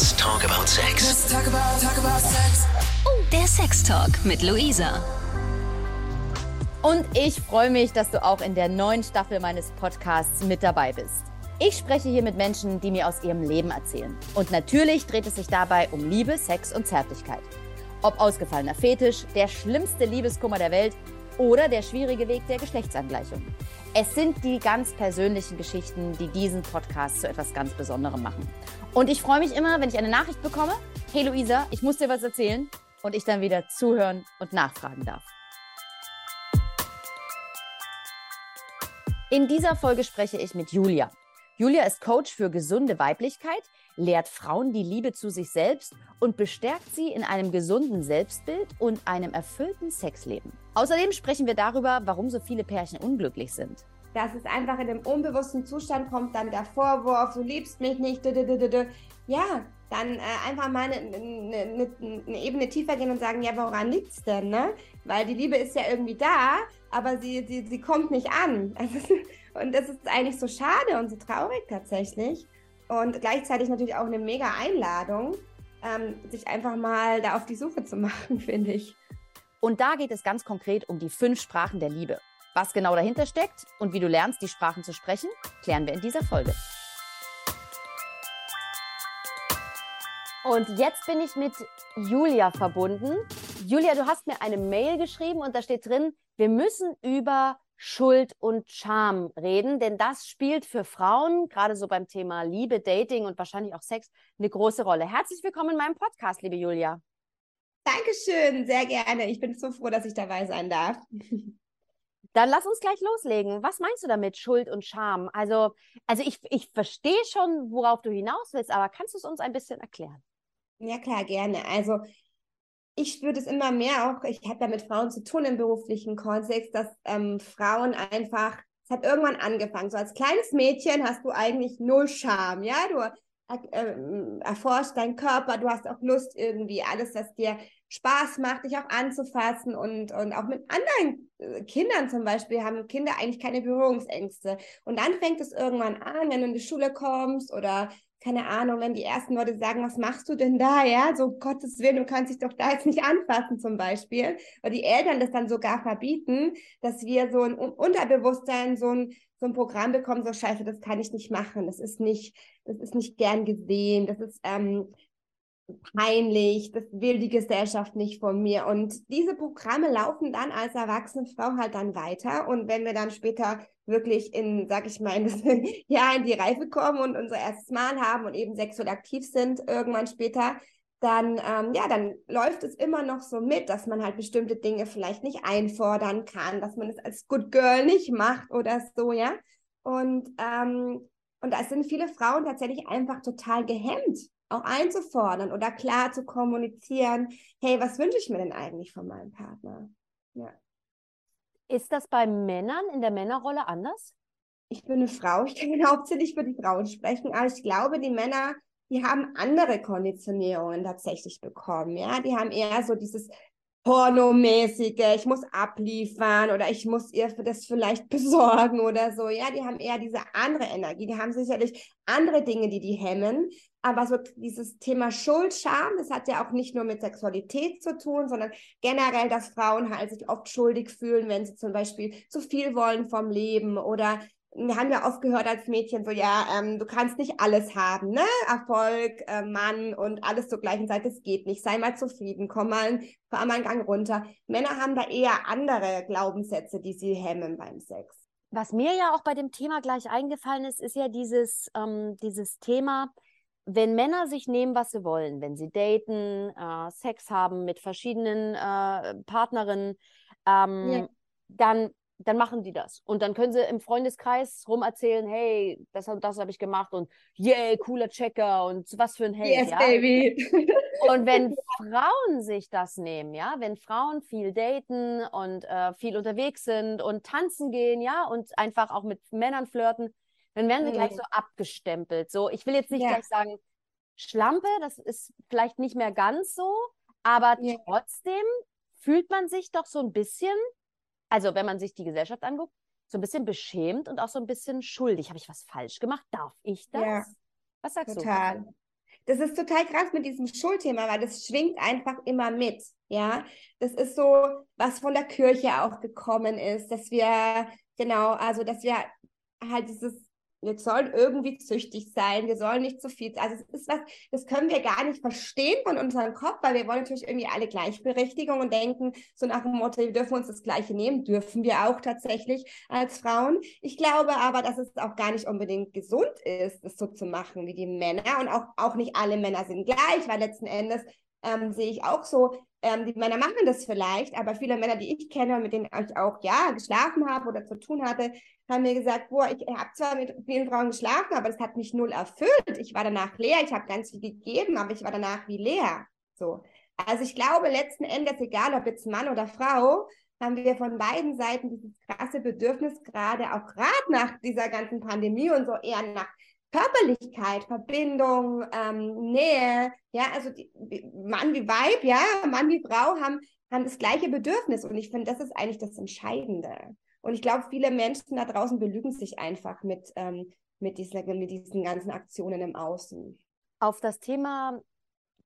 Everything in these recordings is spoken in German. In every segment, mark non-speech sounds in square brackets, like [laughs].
Let's talk about sex. Let's talk about, talk about sex. Oh, der Sex Talk mit Luisa. Und ich freue mich, dass du auch in der neuen Staffel meines Podcasts mit dabei bist. Ich spreche hier mit Menschen, die mir aus ihrem Leben erzählen. Und natürlich dreht es sich dabei um Liebe, Sex und Zärtlichkeit. Ob ausgefallener Fetisch, der schlimmste Liebeskummer der Welt oder der schwierige Weg der Geschlechtsangleichung. Es sind die ganz persönlichen Geschichten, die diesen Podcast zu etwas ganz Besonderem machen. Und ich freue mich immer, wenn ich eine Nachricht bekomme. Hey Luisa, ich muss dir was erzählen. Und ich dann wieder zuhören und nachfragen darf. In dieser Folge spreche ich mit Julia. Julia ist Coach für gesunde Weiblichkeit, lehrt Frauen die Liebe zu sich selbst und bestärkt sie in einem gesunden Selbstbild und einem erfüllten Sexleben. Außerdem sprechen wir darüber, warum so viele Pärchen unglücklich sind. Dass es einfach in einem unbewussten Zustand kommt, dann der Vorwurf, du liebst mich nicht, ja, dann äh, einfach mal eine, eine, eine, Ebene tiefer gehen und sagen, ja, woran liegt es denn, ne? Weil die Liebe ist ja irgendwie da, aber sie, sie, sie kommt nicht an. [laughs] Also, und das ist eigentlich so schade und so traurig tatsächlich. Und gleichzeitig natürlich auch eine mega Einladung, ähm, sich einfach mal da auf die Suche zu [laughs] machen, finde ich. Und da geht es ganz konkret um die fünf Sprachen der Liebe. Was genau dahinter steckt und wie du lernst, die Sprachen zu sprechen, klären wir in dieser Folge. Und jetzt bin ich mit Julia verbunden. Julia, du hast mir eine Mail geschrieben und da steht drin, wir müssen über Schuld und Scham reden, denn das spielt für Frauen, gerade so beim Thema Liebe, Dating und wahrscheinlich auch Sex, eine große Rolle. Herzlich willkommen in meinem Podcast, liebe Julia. Dankeschön, sehr gerne. Ich bin so froh, dass ich dabei sein darf. Dann lass uns gleich loslegen. Was meinst du damit, Schuld und Scham? Also, also ich, ich verstehe schon, worauf du hinaus willst, aber kannst du es uns ein bisschen erklären? Ja, klar, gerne. Also ich spüre das immer mehr auch, ich habe ja mit Frauen zu tun im beruflichen Kontext, dass ähm, Frauen einfach, es hat irgendwann angefangen, so als kleines Mädchen hast du eigentlich null Scham, ja, du äh, erforscht deinen Körper, du hast auch Lust irgendwie, alles, was dir Spaß macht, dich auch anzufassen und, und auch mit anderen äh, Kindern zum Beispiel haben Kinder eigentlich keine Berührungsängste. Und dann fängt es irgendwann an, wenn du in die Schule kommst oder keine Ahnung, wenn die ersten Leute sagen, was machst du denn da, ja, so Gottes Willen, du kannst dich doch da jetzt nicht anfassen zum Beispiel, weil die Eltern das dann sogar verbieten, dass wir so ein Unterbewusstsein, so ein, so ein Programm bekommen, so scheiße, das kann ich nicht machen, das ist nicht, das ist nicht gern gesehen, das ist ähm, peinlich, das will die Gesellschaft nicht von mir. Und diese Programme laufen dann als erwachsene Frau halt dann weiter. Und wenn wir dann später wirklich in, sag ich mal, in das [laughs] Jahr in die Reife kommen und unser erstes Mal haben und eben sexuell aktiv sind, irgendwann später, dann, ähm, ja, dann läuft es immer noch so mit, dass man halt bestimmte Dinge vielleicht nicht einfordern kann, dass man es als Good Girl nicht macht oder so, ja. Und, ähm, und da sind viele Frauen tatsächlich einfach total gehemmt auch einzufordern oder klar zu kommunizieren, hey, was wünsche ich mir denn eigentlich von meinem Partner? Ja. Ist das bei Männern in der Männerrolle anders? Ich bin eine Frau, ich kann [laughs] hauptsächlich für die Frauen sprechen, aber ich glaube, die Männer, die haben andere Konditionierungen tatsächlich bekommen. Ja, die haben eher so dieses pornomäßige, ich muss abliefern oder ich muss ihr das vielleicht [laughs] besorgen oder so. Ja, die haben eher diese andere Energie. Die haben sicherlich andere Dinge, die die hemmen. Aber so dieses Thema Schuld, Scham, das hat ja auch nicht nur mit Sexualität zu tun, sondern generell, dass Frauen halt sich oft schuldig fühlen, wenn sie zum Beispiel zu viel wollen vom Leben oder wir haben ja oft gehört als Mädchen so, ja, ähm, du kannst nicht alles haben, ne? Erfolg, äh, Mann und alles zur gleichen Zeit, das geht nicht. Sei mal zufrieden, komm mal, fahr mal einen Gang runter. Männer haben da eher andere Glaubenssätze, die sie hemmen beim Sex. Was mir ja auch bei dem Thema gleich eingefallen ist, ist ja dieses, ähm, dieses Thema, wenn Männer sich nehmen, was sie wollen, wenn sie daten, äh, Sex haben mit verschiedenen äh, Partnerinnen, ähm, ja. dann dann machen die das. Und dann können sie im Freundeskreis rum erzählen, hey, das und das habe ich gemacht und yay, cooler Checker und was für ein Held. Yes, ja? baby. Und wenn [laughs] Frauen sich das nehmen, ja, wenn Frauen viel daten und äh, viel unterwegs sind und tanzen gehen, ja, und einfach auch mit Männern flirten, dann werden sie mhm. gleich so abgestempelt. So, ich will jetzt nicht ja. gleich sagen, Schlampe, das ist vielleicht nicht mehr ganz so, aber ja. trotzdem fühlt man sich doch so ein bisschen also wenn man sich die Gesellschaft anguckt, so ein bisschen beschämt und auch so ein bisschen schuldig. Habe ich was falsch gemacht? Darf ich das? Ja, was sagst total. du? das ist total krass mit diesem Schulthema, weil das schwingt einfach immer mit. Ja, das ist so, was von der Kirche auch gekommen ist, dass wir, genau, also, dass wir halt dieses wir sollen irgendwie züchtig sein, wir sollen nicht zu viel. Also es ist was, das können wir gar nicht verstehen von unserem Kopf, weil wir wollen natürlich irgendwie alle Gleichberechtigung und denken so nach dem Motto, wir dürfen uns das Gleiche nehmen, dürfen wir auch tatsächlich als Frauen. Ich glaube aber, dass es auch gar nicht unbedingt gesund ist, das so zu machen wie die Männer und auch, auch nicht alle Männer sind gleich, weil letzten Endes ähm, sehe ich auch so, ähm, die Männer machen das vielleicht, aber viele Männer, die ich kenne und mit denen ich auch ja geschlafen habe oder zu tun hatte, haben mir gesagt, boah, ich habe zwar mit vielen Frauen geschlafen, aber das hat mich null erfüllt. Ich war danach leer, ich habe ganz viel gegeben, aber ich war danach wie leer. So. Also ich glaube letzten Endes, egal ob jetzt Mann oder Frau, haben wir von beiden Seiten dieses krasse Bedürfnis, gerade auch gerade nach dieser ganzen Pandemie und so eher nach Körperlichkeit, Verbindung, ähm, Nähe, ja, also die, Mann wie Weib, ja, Mann wie Frau haben, haben das gleiche Bedürfnis und ich finde, das ist eigentlich das Entscheidende. Und ich glaube, viele Menschen da draußen belügen sich einfach mit, ähm, mit, dieser, mit diesen ganzen Aktionen im Außen. Auf das Thema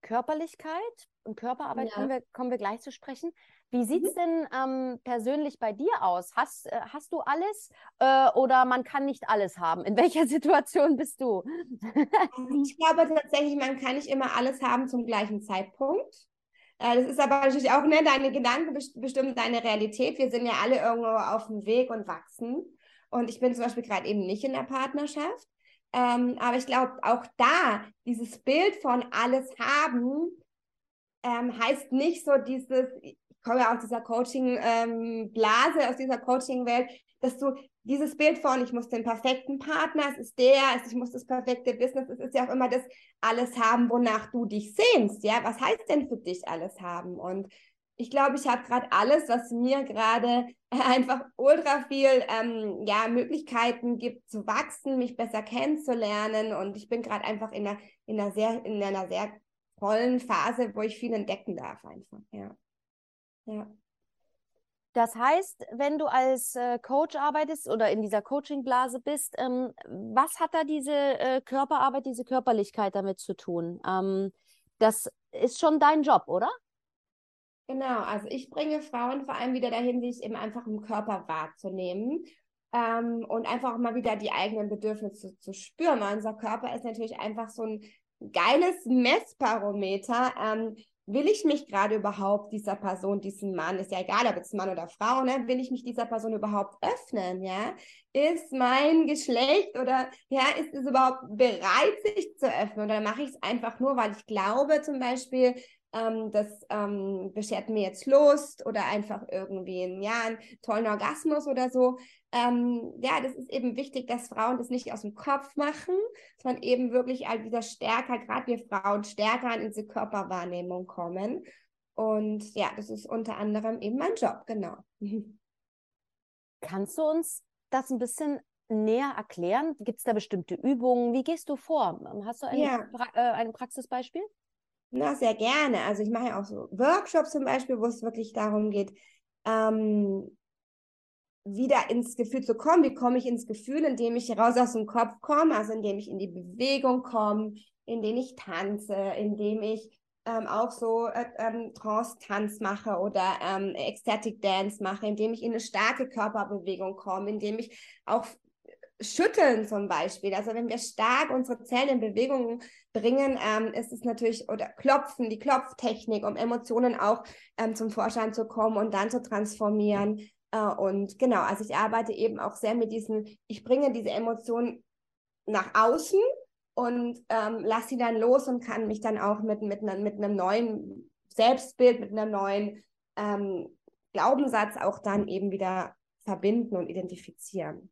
Körperlichkeit und Körperarbeit ja. kommen, wir, kommen wir gleich zu sprechen. Wie sieht es mhm. denn ähm, persönlich bei dir aus? Hast, äh, hast du alles äh, oder man kann nicht alles haben? In [laughs] welcher Situation bist du? ich glaube tatsächlich, man kann nicht immer alles haben zum gleichen Zeitpunkt. Äh, das ist aber natürlich auch, ne, deine Gedanken bestimmen deine Realität. Wir sind ja alle irgendwo auf dem Weg und wachsen. Und ich bin zum Beispiel gerade eben nicht in der Partnerschaft. Ähm, aber ich glaube, auch da, dieses Bild von alles haben, ähm, heißt nicht so dieses, ich komme ja aus dieser Coaching-Blase, ähm, aus dieser Coaching-Welt, dass du dieses Bild von, ich muss den perfekten Partner, es ist der, es, ich muss das perfekte Business, es ist ja auch immer das alles haben, wonach du dich sehnst, ja, was heißt denn für dich alles haben? Und ich glaube, ich habe gerade alles, was mir gerade [laughs] einfach ultra viel ähm, ja, Möglichkeiten gibt zu wachsen, mich besser kennenzulernen. Und ich bin gerade einfach in einer, in, einer sehr, in einer sehr tollen Phase, wo ich viel entdecken darf einfach. Ja. ja. Das heißt, wenn du als äh, Coach arbeitest oder in dieser Coaching-Blase bist, ähm, was hat da diese äh, Körperarbeit, diese Körperlichkeit damit zu tun? Ähm, das ist schon dein Job, oder? Genau, also ich bringe Frauen vor allem wieder dahin, sich eben einfach im Körper wahrzunehmen ähm, und einfach mal wieder die eigenen Bedürfnisse zu spüren. Weil unser Körper ist natürlich einfach so ein geiles Messbarometer. Ähm, will ich mich gerade überhaupt dieser Person, diesem Mann, ist ja egal, ob es Mann oder Frau, ne, will ich mich dieser Person überhaupt öffnen, ja? Ist mein Geschlecht oder ja, ist es überhaupt bereit, sich zu öffnen? Oder mache ich es einfach nur, weil ich glaube, zum Beispiel, ähm, das ähm, beschert mir jetzt Lust oder einfach irgendwie einen, ja, einen tollen Orgasmus oder so. Ähm, ja, das ist eben wichtig, dass Frauen das nicht aus dem Kopf machen, sondern eben wirklich all wieder stärker, gerade wir Frauen, stärker in diese Körperwahrnehmung kommen. Und ja, das ist unter anderem eben mein Job, genau. [laughs] Kannst du uns das ein bisschen näher erklären? Gibt es da bestimmte Übungen? Wie gehst du vor? Hast du ein, ja. pra äh, ein Praxisbeispiel? Na, sehr gerne. Also ich mache ja auch so Workshops zum Beispiel, wo es wirklich darum geht, ähm, wieder ins Gefühl zu kommen. Wie komme ich ins Gefühl, indem ich raus aus dem Kopf komme, also indem ich in die Bewegung komme, indem ich tanze, indem ich ähm, auch so äh, ähm, Trance-Tanz mache oder ähm, Ecstatic Dance mache, indem ich in eine starke Körperbewegung komme, indem ich auch Schütteln zum Beispiel. Also wenn wir stark unsere Zellen in Bewegung bringen, ähm, ist es natürlich, oder Klopfen, die Klopftechnik, um Emotionen auch ähm, zum Vorschein zu kommen und dann zu transformieren. Äh, und genau, also ich arbeite eben auch sehr mit diesen, ich bringe diese Emotionen nach außen und ähm, lasse sie dann los und kann mich dann auch mit, mit, ne, mit einem neuen Selbstbild, mit einem neuen ähm, Glaubenssatz auch dann eben wieder verbinden und identifizieren.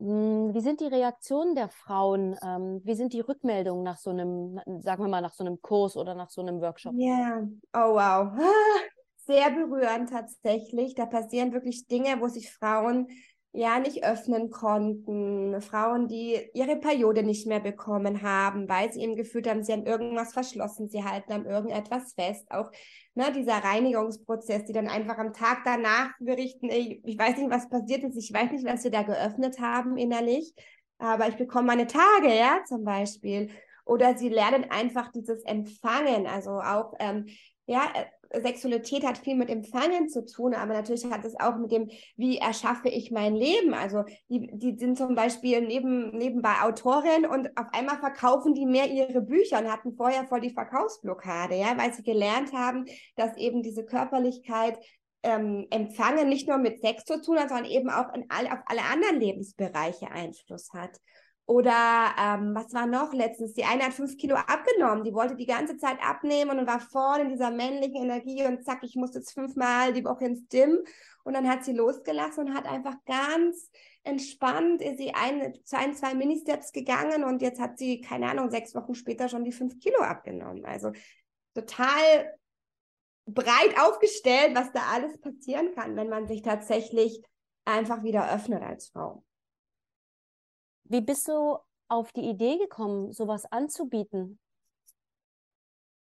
Hm, wie sind die Reaktionen der Frauen? Ähm, wie sind die Rückmeldungen nach so einem, sagen wir mal, nach so einem Kurs oder nach so einem Workshop? Ja, yeah. oh wow. [laughs] Sehr berührend tatsächlich. Da passieren wirklich Dinge, wo sich Frauen ja nicht öffnen konnten. Frauen, die ihre Periode nicht mehr bekommen haben, weil sie eben gefühlt haben, sie haben irgendwas verschlossen, sie halten an irgendetwas fest. Auch ne, dieser Reinigungsprozess, die dann einfach am Tag danach berichten, ey, ich weiß nicht, was passiert ist, ich weiß nicht, was wir da geöffnet haben innerlich, aber ich bekomme meine Tage, ja, zum Beispiel. oder sie lernen einfach dieses Empfangen, also auch, ähm, ja, äh, Sexualität hat viel mit Empfangen zu tun, aber natürlich hat es auch mit dem, wie erschaffe ich mein Leben. Also die, die sind zum Beispiel neben, nebenbei Autorin und auf einmal verkaufen die mehr ihre Bücher und hatten vorher voll die Verkaufsblockade, ja, weil sie gelernt haben, dass eben diese Körperlichkeit ähm, Empfangen nicht nur mit Sex zu tun hat, sondern eben auch in all, auf alle anderen Lebensbereiche Einfluss hat. Oder ähm, was war noch letztens? Die eine hat fünf Kilo abgenommen, die wollte die ganze Zeit abnehmen und war vorne in dieser männlichen Energie und zack, ich muss jetzt fünfmal die Woche ins Gym. Und dann hat sie losgelassen und hat einfach ganz entspannt, ist sie ein, zu ein, zwei Mini-Steps gegangen und jetzt hat sie, keine Ahnung, sechs Wochen später schon die fünf Kilo abgenommen. Also total breit aufgestellt, was da alles passieren kann, wenn man sich tatsächlich einfach wieder öffnet als Frau. Wie bist du auf die Idee gekommen, sowas anzubieten?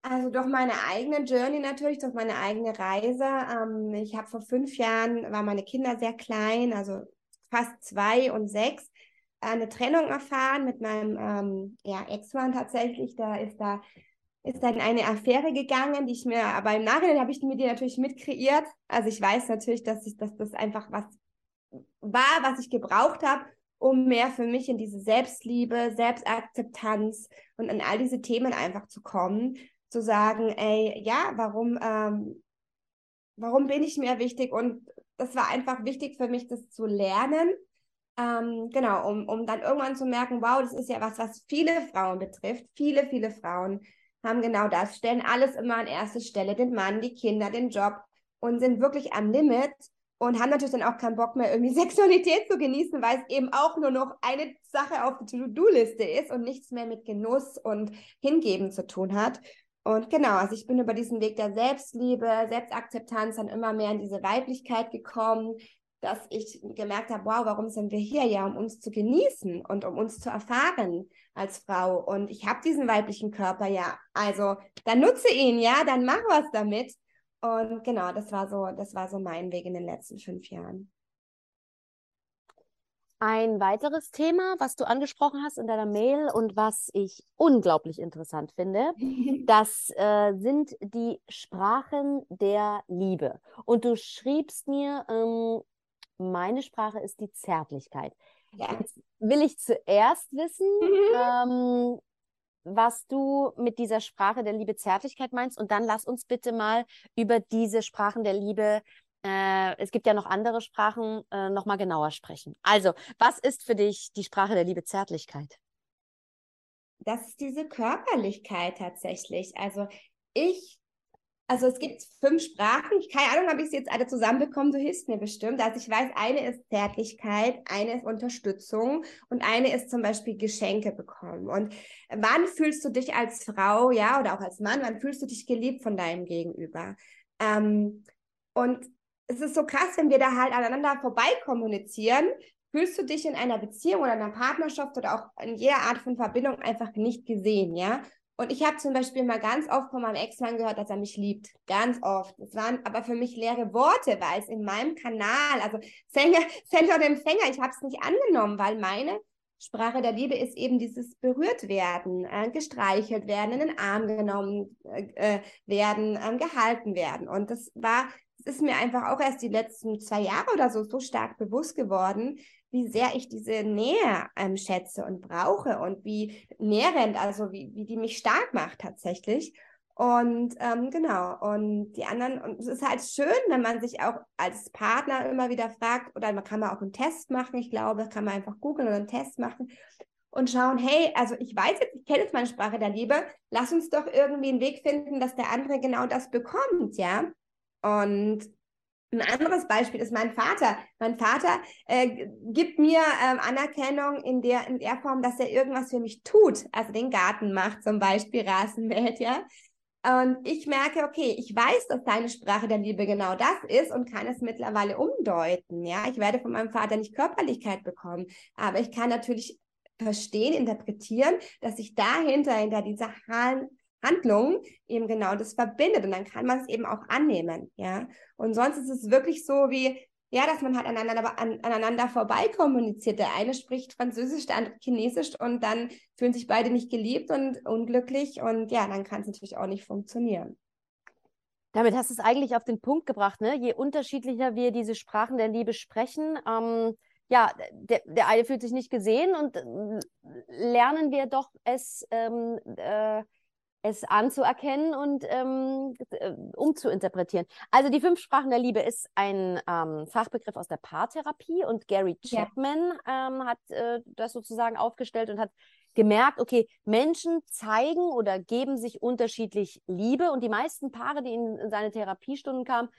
Also durch meine eigene Journey natürlich, durch meine eigene Reise. Ähm, ich habe vor fünf Jahren, waren meine Kinder sehr klein, also fast zwei und sechs, eine Trennung erfahren mit meinem ähm, ja, Ex-Mann tatsächlich. Da ist da ist dann eine Affäre gegangen, die ich mir, aber im Nachhinein habe ich mir die natürlich mitkreiert. Also ich weiß natürlich, dass ich, dass das einfach was war, was ich gebraucht habe, um mehr für mich in diese Selbstliebe, Selbstakzeptanz und an all diese Themen einfach zu kommen, zu sagen, ey, ja, warum, ähm, warum bin ich mir wichtig? Und das war einfach wichtig für mich, das zu lernen. Ähm, genau, um, um dann irgendwann zu merken, wow, das ist ja was, was viele Frauen betrifft. Viele, viele Frauen haben genau das, stellen alles immer an erste Stelle, den Mann, die Kinder, den Job und sind wirklich am Limit und haben natürlich dann auch keinen Bock mehr, irgendwie [laughs] Sexualität zu genießen, weil es eben auch nur noch eine Sache auf der To-Do-Liste ist und nichts mehr mit Genuss und Hingeben zu tun hat. Und genau, also ich bin über diesen Weg der Selbstliebe, Selbstakzeptanz dann immer mehr in diese Weiblichkeit gekommen, dass ich gemerkt habe, wow, warum sind wir hier? Ja, um uns zu genießen und um uns zu erfahren als Frau. Und ich habe diesen weiblichen Körper, ja. Also dann nutze ihn, ja, dann mach was damit. Und genau, das war so, das war so mein Weg in den letzten fünf Jahren. Ein weiteres Thema, was du angesprochen hast in deiner Mail und was ich unglaublich interessant finde, [laughs] das äh, sind die Sprachen der Liebe. Und du schriebst mir, ähm, meine Sprache ist die Zärtlichkeit. Ja. Jetzt will ich zuerst wissen, mhm. [laughs] ähm, was du mit dieser Sprache der Liebe Zärtlichkeit meinst. Und dann lass uns bitte mal über diese Sprachen der Liebe, äh, es gibt ja noch andere Sprachen, äh, nochmal genauer sprechen. Also, was ist für dich die Sprache der Liebe Zärtlichkeit? Das ist diese Körperlichkeit tatsächlich. Also ich also es gibt fünf Sprachen. Keine Ahnung, habe ich sie jetzt alle zusammenbekommen, du hilfst mir bestimmt. Also ich weiß, eine ist Zärtlichkeit, eine ist Unterstützung und eine ist zum Beispiel Geschenke bekommen. Und wann fühlst du dich als Frau, ja, oder auch als Mann, wann fühlst du dich geliebt von deinem Gegenüber? Ähm, und es ist so krass, wenn wir da halt aneinander vorbei kommunizieren, fühlst du dich in einer Beziehung oder einer Partnerschaft oder auch in jeder Art von Verbindung einfach nicht gesehen, ja? Und ich habe zum Beispiel mal ganz oft von meinem Ex-Mann gehört, dass er mich liebt. Ganz oft. Es waren aber für mich leere Worte, weil es in meinem Kanal, also Sänger, Sender und Empfänger, ich habe es nicht angenommen, weil meine Sprache der Liebe ist eben dieses berührt werden, äh, gestreichelt werden, in den Arm genommen äh, äh werden, äh, gehalten werden. Und das war, es ist mir einfach auch erst die letzten zwei Jahre oder so so stark bewusst geworden, wie sehr ich diese Nähe ähm, schätze und brauche und wie nährend, also wie, wie die mich stark macht tatsächlich. Und ähm, genau, und die anderen, und es ist halt schön, wenn man sich auch als Partner immer wieder fragt, oder man kann man auch einen Test machen, ich glaube, kann man einfach googeln und einen Test machen und schauen, hey, also ich weiß jetzt, ich kenne jetzt meine Sprache der Liebe, lass uns doch irgendwie einen Weg finden, dass der andere genau das bekommt, ja. Und ein anderes Beispiel ist mein Vater. Mein Vater äh, gibt mir ähm, Anerkennung in der, in der Form, dass er irgendwas für mich tut. Also den Garten macht, zum Beispiel Rasenmäht, ja. Und ich merke, okay, ich weiß, dass deine Sprache der Liebe genau das ist und kann es mittlerweile umdeuten. Ja, ich werde von meinem Vater nicht Körperlichkeit bekommen, aber ich kann natürlich verstehen, interpretieren, dass sich dahinter, hinter dieser Handlung eben genau das verbindet und dann kann man es eben auch annehmen, ja. Und sonst ist es wirklich so wie, ja, dass man halt aneinander, an, aneinander vorbei kommuniziert. Der eine spricht Französisch, der andere Chinesisch und dann fühlen sich beide nicht geliebt und unglücklich und ja, dann kann es natürlich auch nicht funktionieren. Damit hast du es eigentlich auf den Punkt gebracht, ne? Je unterschiedlicher wir diese Sprachen der Liebe sprechen, ähm, ja, der, der eine fühlt sich nicht gesehen und äh, lernen wir doch es, ähm, äh, es anzuerkennen und ähm, äh, umzuinterpretieren. Also die fünf Sprachen der Liebe ist ein ähm, Fachbegriff aus der Paartherapie und Gary Chapman ja. ähm, hat äh, das sozusagen aufgestellt und hat gemerkt, okay, Menschen zeigen oder geben sich unterschiedlich Liebe und die meisten Paare, die in, in seine Therapiestunden kamen,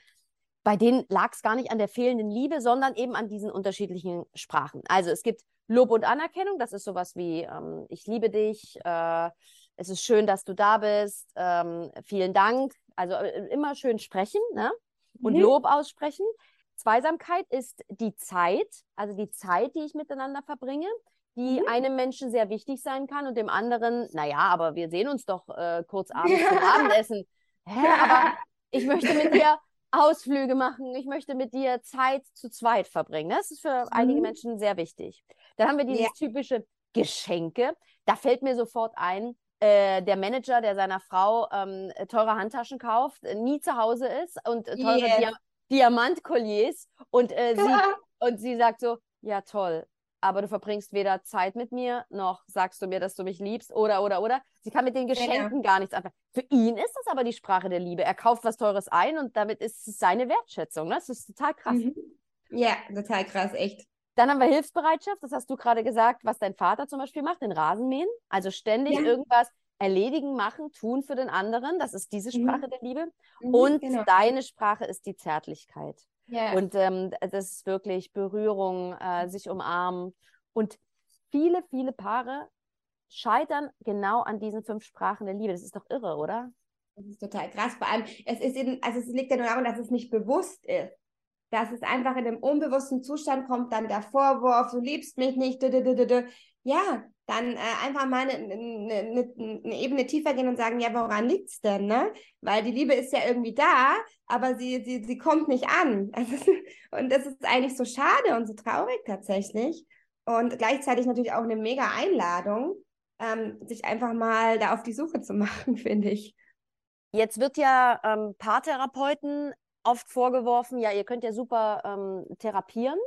bei denen lag es gar nicht an der fehlenden Liebe, sondern eben an diesen unterschiedlichen Sprachen. Also es gibt Lob und Anerkennung, das ist sowas wie, ähm, ich liebe dich, äh, es ist schön, dass du da bist, ähm, vielen Dank. Also äh, immer schön sprechen ne? und mhm. Lob aussprechen. Zweisamkeit ist die Zeit, also die Zeit, die ich miteinander verbringe, die mhm. einem Menschen sehr wichtig sein kann und dem anderen, naja, aber wir sehen uns doch äh, kurz [laughs] abends zum Abendessen. Hä, aber ich möchte mit dir Ausflüge machen, ich möchte mit dir Zeit zu zweit verbringen. Das ist für mhm. einige Menschen sehr wichtig. Dann haben wir dieses ja. typische Geschenke. Da fällt mir sofort ein, äh, der Manager, der seiner Frau ähm, teure Handtaschen kauft, äh, nie zu Hause ist und äh, teure yes. Dia Diamantkolliers und, äh, sie, und sie sagt so, ja toll, aber du verbringst weder Zeit mit mir, noch sagst du mir, dass du mich liebst, oder, oder, oder. Sie kann mit den Geschenken ja. gar nichts anfangen. Für ihn ist das aber die Sprache der Liebe. Er kauft was Teures ein und damit ist es seine Wertschätzung. Ne? Das ist total krass. Mhm. Ja, total krass, echt. Dann haben wir Hilfsbereitschaft, das hast du gerade gesagt, was dein Vater zum Beispiel macht, den Rasenmähen. Also ständig ja. irgendwas erledigen, machen, tun für den anderen. Das ist diese mhm. Sprache mhm. der Liebe. Mhm, und genau. deine Sprache ist die Zärtlichkeit. Yeah. Und ähm, das ist wirklich Berührung, äh, sich umarmen. Und viele, viele Paare scheitern genau an diesen fünf Sprachen der Liebe. Das ist doch irre, oder? Das ist total krass. Vor allem, es ist eben, also es liegt ja nur daran, dass es nicht bewusst ist. Dass es einfach in einem unbewussten Zustand kommt, dann der Vorwurf, du liebst mich nicht, ja, dann äh, einfach mal eine, eine, eine, Ebene tiefer gehen und sagen, ja, woran liegt es denn, ne? Weil die Liebe ist ja irgendwie da, aber sie, sie, sie kommt nicht an. [laughs] Also, und das ist eigentlich so schade und so traurig tatsächlich. Und gleichzeitig natürlich auch eine mega Einladung, ähm, sich einfach mal da auf die Suche zu [laughs] machen, finde ich. Jetzt wird ja ähm, Paartherapeuten oft vorgeworfen, ja, ihr könnt ja super ähm, therapieren.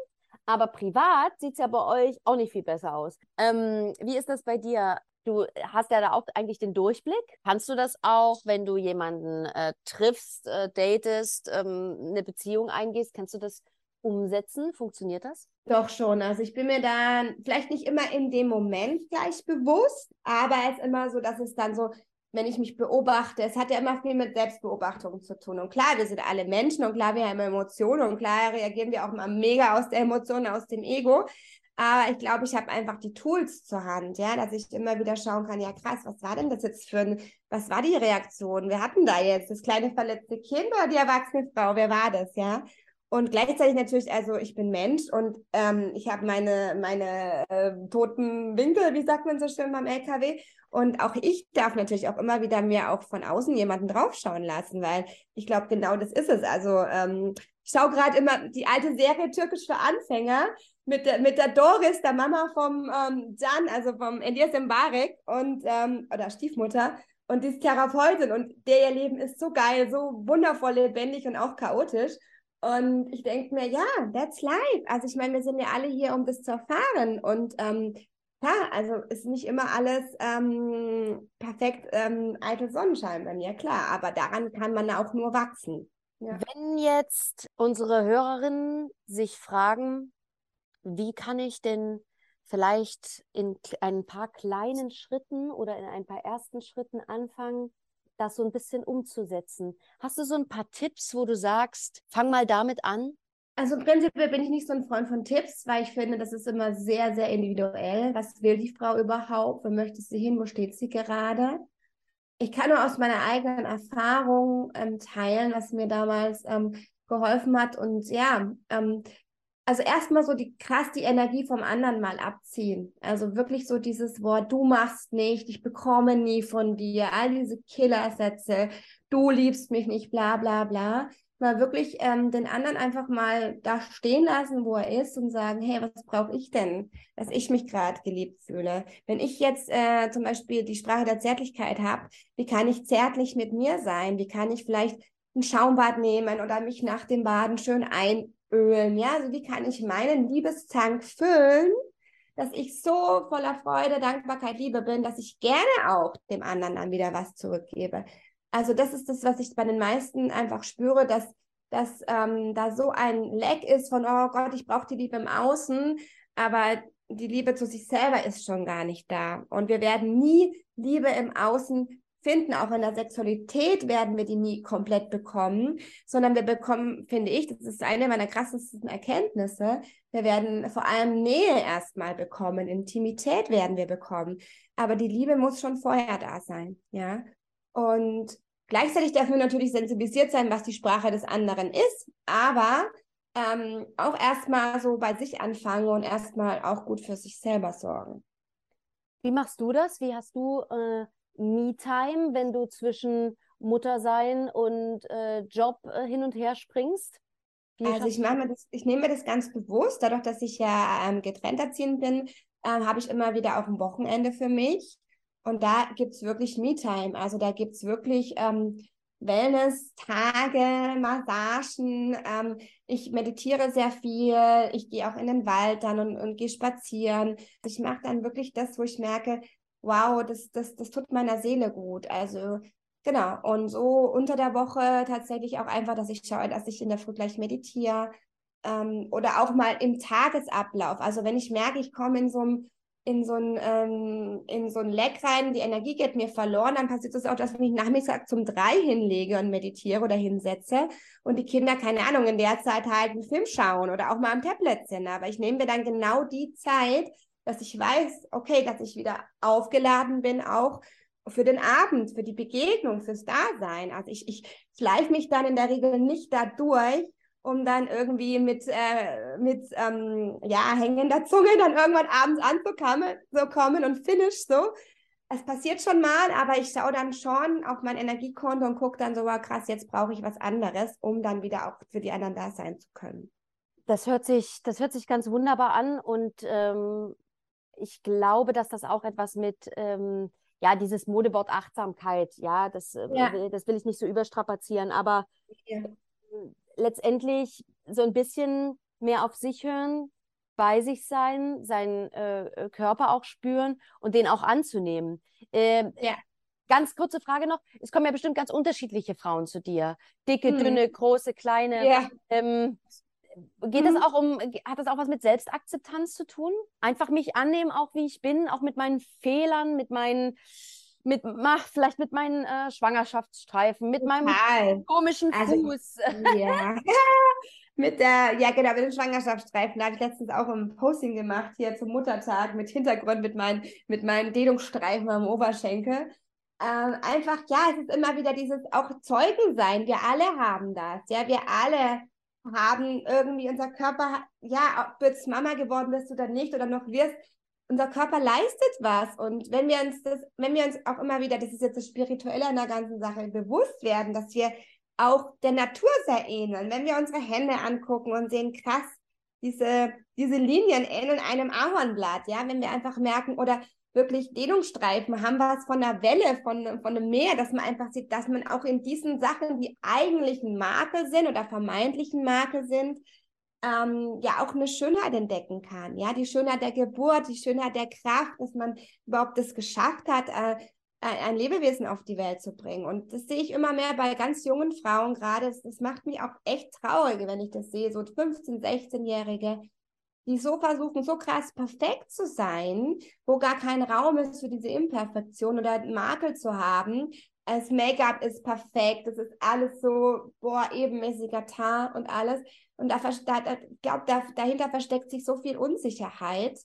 Aber privat sieht es ja bei euch auch nicht viel besser aus. Ähm, wie ist das bei dir? Du hast ja da auch eigentlich den Durchblick. Kannst du das auch, wenn du jemanden äh, triffst, äh, datest, ähm, eine Beziehung eingehst, kannst du das umsetzen? Funktioniert das? Doch schon. Also ich bin mir da vielleicht nicht immer in dem Moment gleich bewusst, aber es ist immer so, dass es dann so wenn ich mich beobachte, es hat ja immer viel mit Selbstbeobachtung zu tun. Und klar, wir sind alle Menschen und klar, wir haben Emotionen und klar reagieren wir auch mal mega aus der Emotion, aus dem Ego. Aber ich glaube, ich habe einfach die Tools zur Hand, ja, dass ich immer wieder schauen kann, ja krass, was war denn das jetzt für ein, was war die Reaktion? Wir hatten da jetzt das kleine verletzte Kind oder die erwachsene Frau? Wer war das, ja? Und gleichzeitig natürlich, also ich bin Mensch und ähm, ich habe meine, meine äh, toten Winkel, wie sagt man so schön beim LKW. Und auch ich darf natürlich auch immer wieder mir auch von außen jemanden draufschauen lassen, weil ich glaube, genau das ist es. Also ähm, ich schaue gerade immer die alte Serie Türkisch für Anfänger mit der, mit der Doris, der Mama vom ähm, Can, also vom Elias Mbarek und ähm, oder Stiefmutter. Und die ist Therapeutin und der ihr Leben ist so geil, so wundervoll lebendig und auch chaotisch. Und ich denke mir, ja, that's life. Also ich meine, wir sind ja alle hier, um das zu erfahren. Und ähm, ja, also ist nicht immer alles ähm, perfekt ähm, eitel Sonnenschein bei mir, klar. Aber daran kann man auch nur wachsen. Ja. Wenn jetzt unsere Hörerinnen sich fragen, wie kann ich denn vielleicht in ein paar kleinen Schritten oder in ein paar ersten Schritten anfangen, das so ein bisschen umzusetzen. Hast du so ein paar Tipps, wo du sagst, fang mal damit an? Also prinzipiell bin ich nicht so ein Freund von Tipps, weil ich finde, das ist immer sehr, sehr individuell. Was will die Frau überhaupt? Wo möchte sie hin? Wo steht sie gerade? Ich kann nur aus meiner eigenen Erfahrung ähm, teilen, was mir damals ähm, geholfen hat. Und ja, ähm, also erstmal so die krass die Energie vom anderen mal abziehen. Also wirklich so dieses Wort, du machst nicht, ich bekomme nie von dir, all diese Killersätze, du liebst mich nicht, bla bla bla. Mal wirklich ähm, den anderen einfach mal da stehen lassen, wo er ist und sagen, hey, was brauche ich denn, dass ich mich gerade geliebt fühle? Wenn ich jetzt äh, zum Beispiel die Sprache der Zärtlichkeit habe, wie kann ich zärtlich mit mir sein? Wie kann ich vielleicht ein Schaumbad nehmen oder mich nach dem Baden schön einölen? Ja, also wie kann ich meinen Liebestank füllen? dass ich so voller Freude, Dankbarkeit, Liebe bin, dass ich gerne auch dem anderen dann wieder was zurückgebe. Also das ist das, was ich bei den meisten einfach spüre, dass, dass ähm, da so ein Leck ist von, oh Gott, ich brauche die Liebe im Außen, aber die Liebe zu sich selber ist schon gar nicht da. Und wir werden nie Liebe im Außen finden. Auch in der Sexualität werden wir die nie komplett bekommen, sondern wir bekommen, finde ich, das ist eine meiner krassesten Erkenntnisse, wir werden vor allem Nähe erstmal bekommen, Intimität werden wir bekommen. Aber die Liebe muss schon vorher da sein, ja. Und gleichzeitig dürfen wir natürlich sensibilisiert sein, was die Sprache des anderen ist, aber ähm, auch erstmal so bei sich anfangen und erstmal auch gut für sich selber sorgen. Wie machst du das? Wie hast du äh, Me-Time, wenn du zwischen Muttersein und äh, Job äh, hin und her springst? Wie also ich mache mir das, ich nehme mir das ganz bewusst, dadurch, dass ich ja ähm, getrennt erziehend bin, ähm, habe ich immer wieder auch ein Wochenende für mich. Und da gibt es wirklich Me-Time. Also da gibt es wirklich ähm, Wellness-Tage, Massagen. Ähm, ich meditiere sehr viel. Ich gehe auch in den Wald dann und, und gehe spazieren. Ich mache dann wirklich das, wo ich merke, wow, das, das, das tut meiner Seele gut. Also genau. Und so unter der Woche tatsächlich auch einfach, dass ich schaue, dass ich in der Früh gleich meditiere. Ähm, oder auch mal im Tagesablauf. Also wenn ich merke, ich komme in so einem in so ein, ähm, in so ein Leck rein, die Energie geht mir verloren, dann passiert es das auch, dass ich mich nachmittags zum drei hinlege und meditiere oder hinsetze und die Kinder, keine Ahnung, in der Zeit halt einen Film schauen oder auch mal am Tablet sind. Aber ich nehme mir dann genau die Zeit, dass ich weiß, okay, dass ich wieder aufgeladen bin, auch für den Abend, für die Begegnung, fürs Dasein. Also ich, ich schleife mich dann in der Regel nicht da durch, um dann irgendwie mit, äh, mit ähm, ja, hängender Zunge dann irgendwann abends anzukommen so kommen und finish so. Es passiert schon mal, aber ich schaue dann schon auf mein Energiekonto und gucke dann so, wow, krass, jetzt brauche ich was anderes, um dann wieder auch für die anderen da sein zu können. Das hört sich, das hört sich ganz wunderbar an und ähm, ich glaube, dass das auch etwas mit, ähm, ja, dieses Modewort Achtsamkeit, ja, das, äh, ja. das will ich nicht so überstrapazieren, aber ja. Letztendlich so ein bisschen mehr auf sich hören, bei sich sein, seinen äh, Körper auch spüren und den auch anzunehmen. Ähm, ja. Ganz kurze Frage noch. Es kommen ja bestimmt ganz unterschiedliche Frauen zu dir. Dicke, hm. dünne, große, kleine. Ja. Ähm, Geht mhm. es auch um, hat das auch was mit Selbstakzeptanz zu tun? Einfach mich annehmen, auch wie ich bin, auch mit meinen Fehlern, mit meinen, mit, mach, vielleicht mit meinen äh, Schwangerschaftsstreifen, mit Total. meinem komischen also, Fuß. Ja. [laughs] mit der, ja genau, mit den Schwangerschaftsstreifen. Da habe ich letztens auch ein Posting gemacht hier zum Muttertag mit Hintergrund mit meinen, mit meinen Dehnungsstreifen am Oberschenkel. Ähm, einfach, ja, es ist immer wieder dieses auch Zeugen sein. Wir alle haben das. Ja, wir alle haben irgendwie unser Körper, ja, ob du jetzt Mama geworden bist oder nicht oder noch wirst, unser Körper leistet was. Und wenn wir uns das, wenn wir uns auch immer wieder, das ist jetzt das Spirituelle an der ganzen Sache, bewusst werden, dass wir auch der Natur sehr ähneln. Wenn wir unsere Hände angucken und sehen, krass, diese, diese Linien ähneln einem Ahornblatt, ja, wenn wir einfach merken, oder wirklich Dehnungsstreifen, haben was von einer Welle, von, von einem Meer, dass man einfach sieht, dass man auch in diesen Sachen, die eigentlichen Makel sind oder vermeintlichen Makel sind, ähm, ja auch eine Schönheit entdecken kann. Ja, die Schönheit der Geburt, die Schönheit der Kraft, dass man überhaupt das geschafft hat, äh, ein Lebewesen auf die Welt zu bringen. Und das sehe ich immer mehr bei ganz jungen Frauen gerade. Das, das macht mich auch echt traurig, wenn ich das sehe. So 15-, 16-Jährige, die so versuchen, so krass perfekt zu sein, wo gar kein Raum ist für diese Imperfektion oder Makel zu haben. Das Make-up ist perfekt, es ist alles so, boah, ebenmäßiger Teint und alles. Und da, da, da, dahinter versteckt sich so viel Unsicherheit.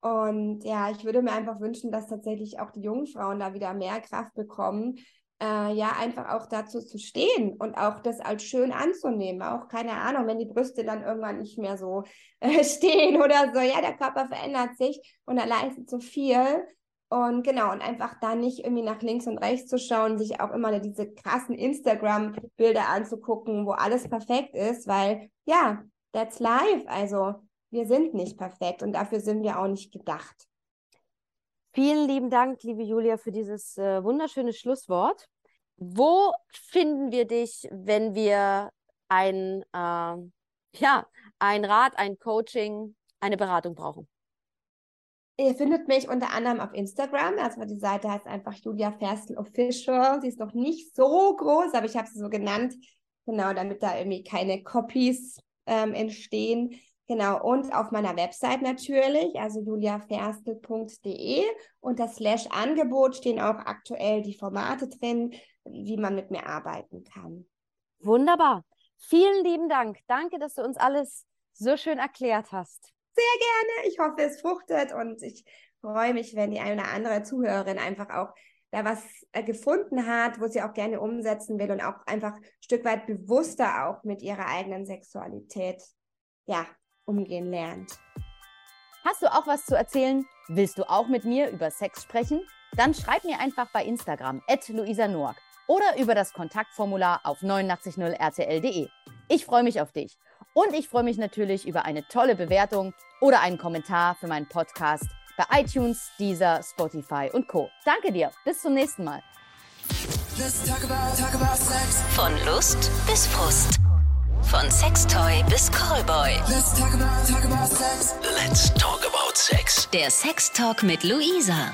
Und ja, ich würde mir einfach wünschen, dass tatsächlich auch die jungen Frauen da wieder mehr Kraft bekommen, äh, ja, einfach auch dazu zu stehen und auch das als schön anzunehmen. Auch keine Ahnung, wenn die Brüste dann irgendwann nicht mehr so äh, [laughs] stehen oder so. Ja, der Körper verändert sich und er leistet so viel. Und genau, und einfach da nicht irgendwie nach links und rechts zu schauen, sich auch immer diese krassen Instagram-Bilder anzugucken, wo alles perfekt ist, weil ja, that's life. Also wir sind nicht perfekt und dafür sind wir auch nicht gedacht. Vielen lieben Dank, liebe Julia, für dieses äh, wunderschöne Schlusswort. Wo finden wir dich, wenn wir ein, äh, ja, ein Rat, ein Coaching, eine Beratung brauchen? Ihr findet mich unter anderem auf Instagram. Also die Seite heißt einfach Julia Ferstel Official. Sie ist noch nicht so groß, aber ich habe sie so genannt, genau, damit da irgendwie keine Copies ähm, entstehen. Genau, und auf meiner Website natürlich, also juliaferstel.de. Unter Slash Angebot stehen auch aktuell die Formate drin, wie man mit mir arbeiten kann. Wunderbar. Vielen lieben Dank. Danke, dass du uns alles so schön erklärt hast sehr gerne. Ich hoffe, es fruchtet und ich freue mich, wenn die eine oder andere Zuhörerin einfach auch da was äh, gefunden hat, wo sie auch gerne umsetzen will und auch einfach ein Stück weit bewusster auch mit ihrer eigenen Sexualität ja, umgehen lernt. Hast du auch was zu erzählen? Willst du auch mit mir über Sex sprechen? Dann schreib mir einfach bei Instagram at Luisa Noack oder über das Kontaktformular auf 890rtl.de. Ich freue mich auf dich. Und ich freue mich natürlich über eine tolle Bewertung oder einen Kommentar für meinen Podcast bei iTunes, Deezer, Spotify und Co. Danke dir. Bis zum nächsten Mal. Talk about, talk about Von Lust bis Frust. Von Sextoy bis Callboy. Let's talk about, talk about sex. Let's talk about sex. Der Sex Talk mit Luisa.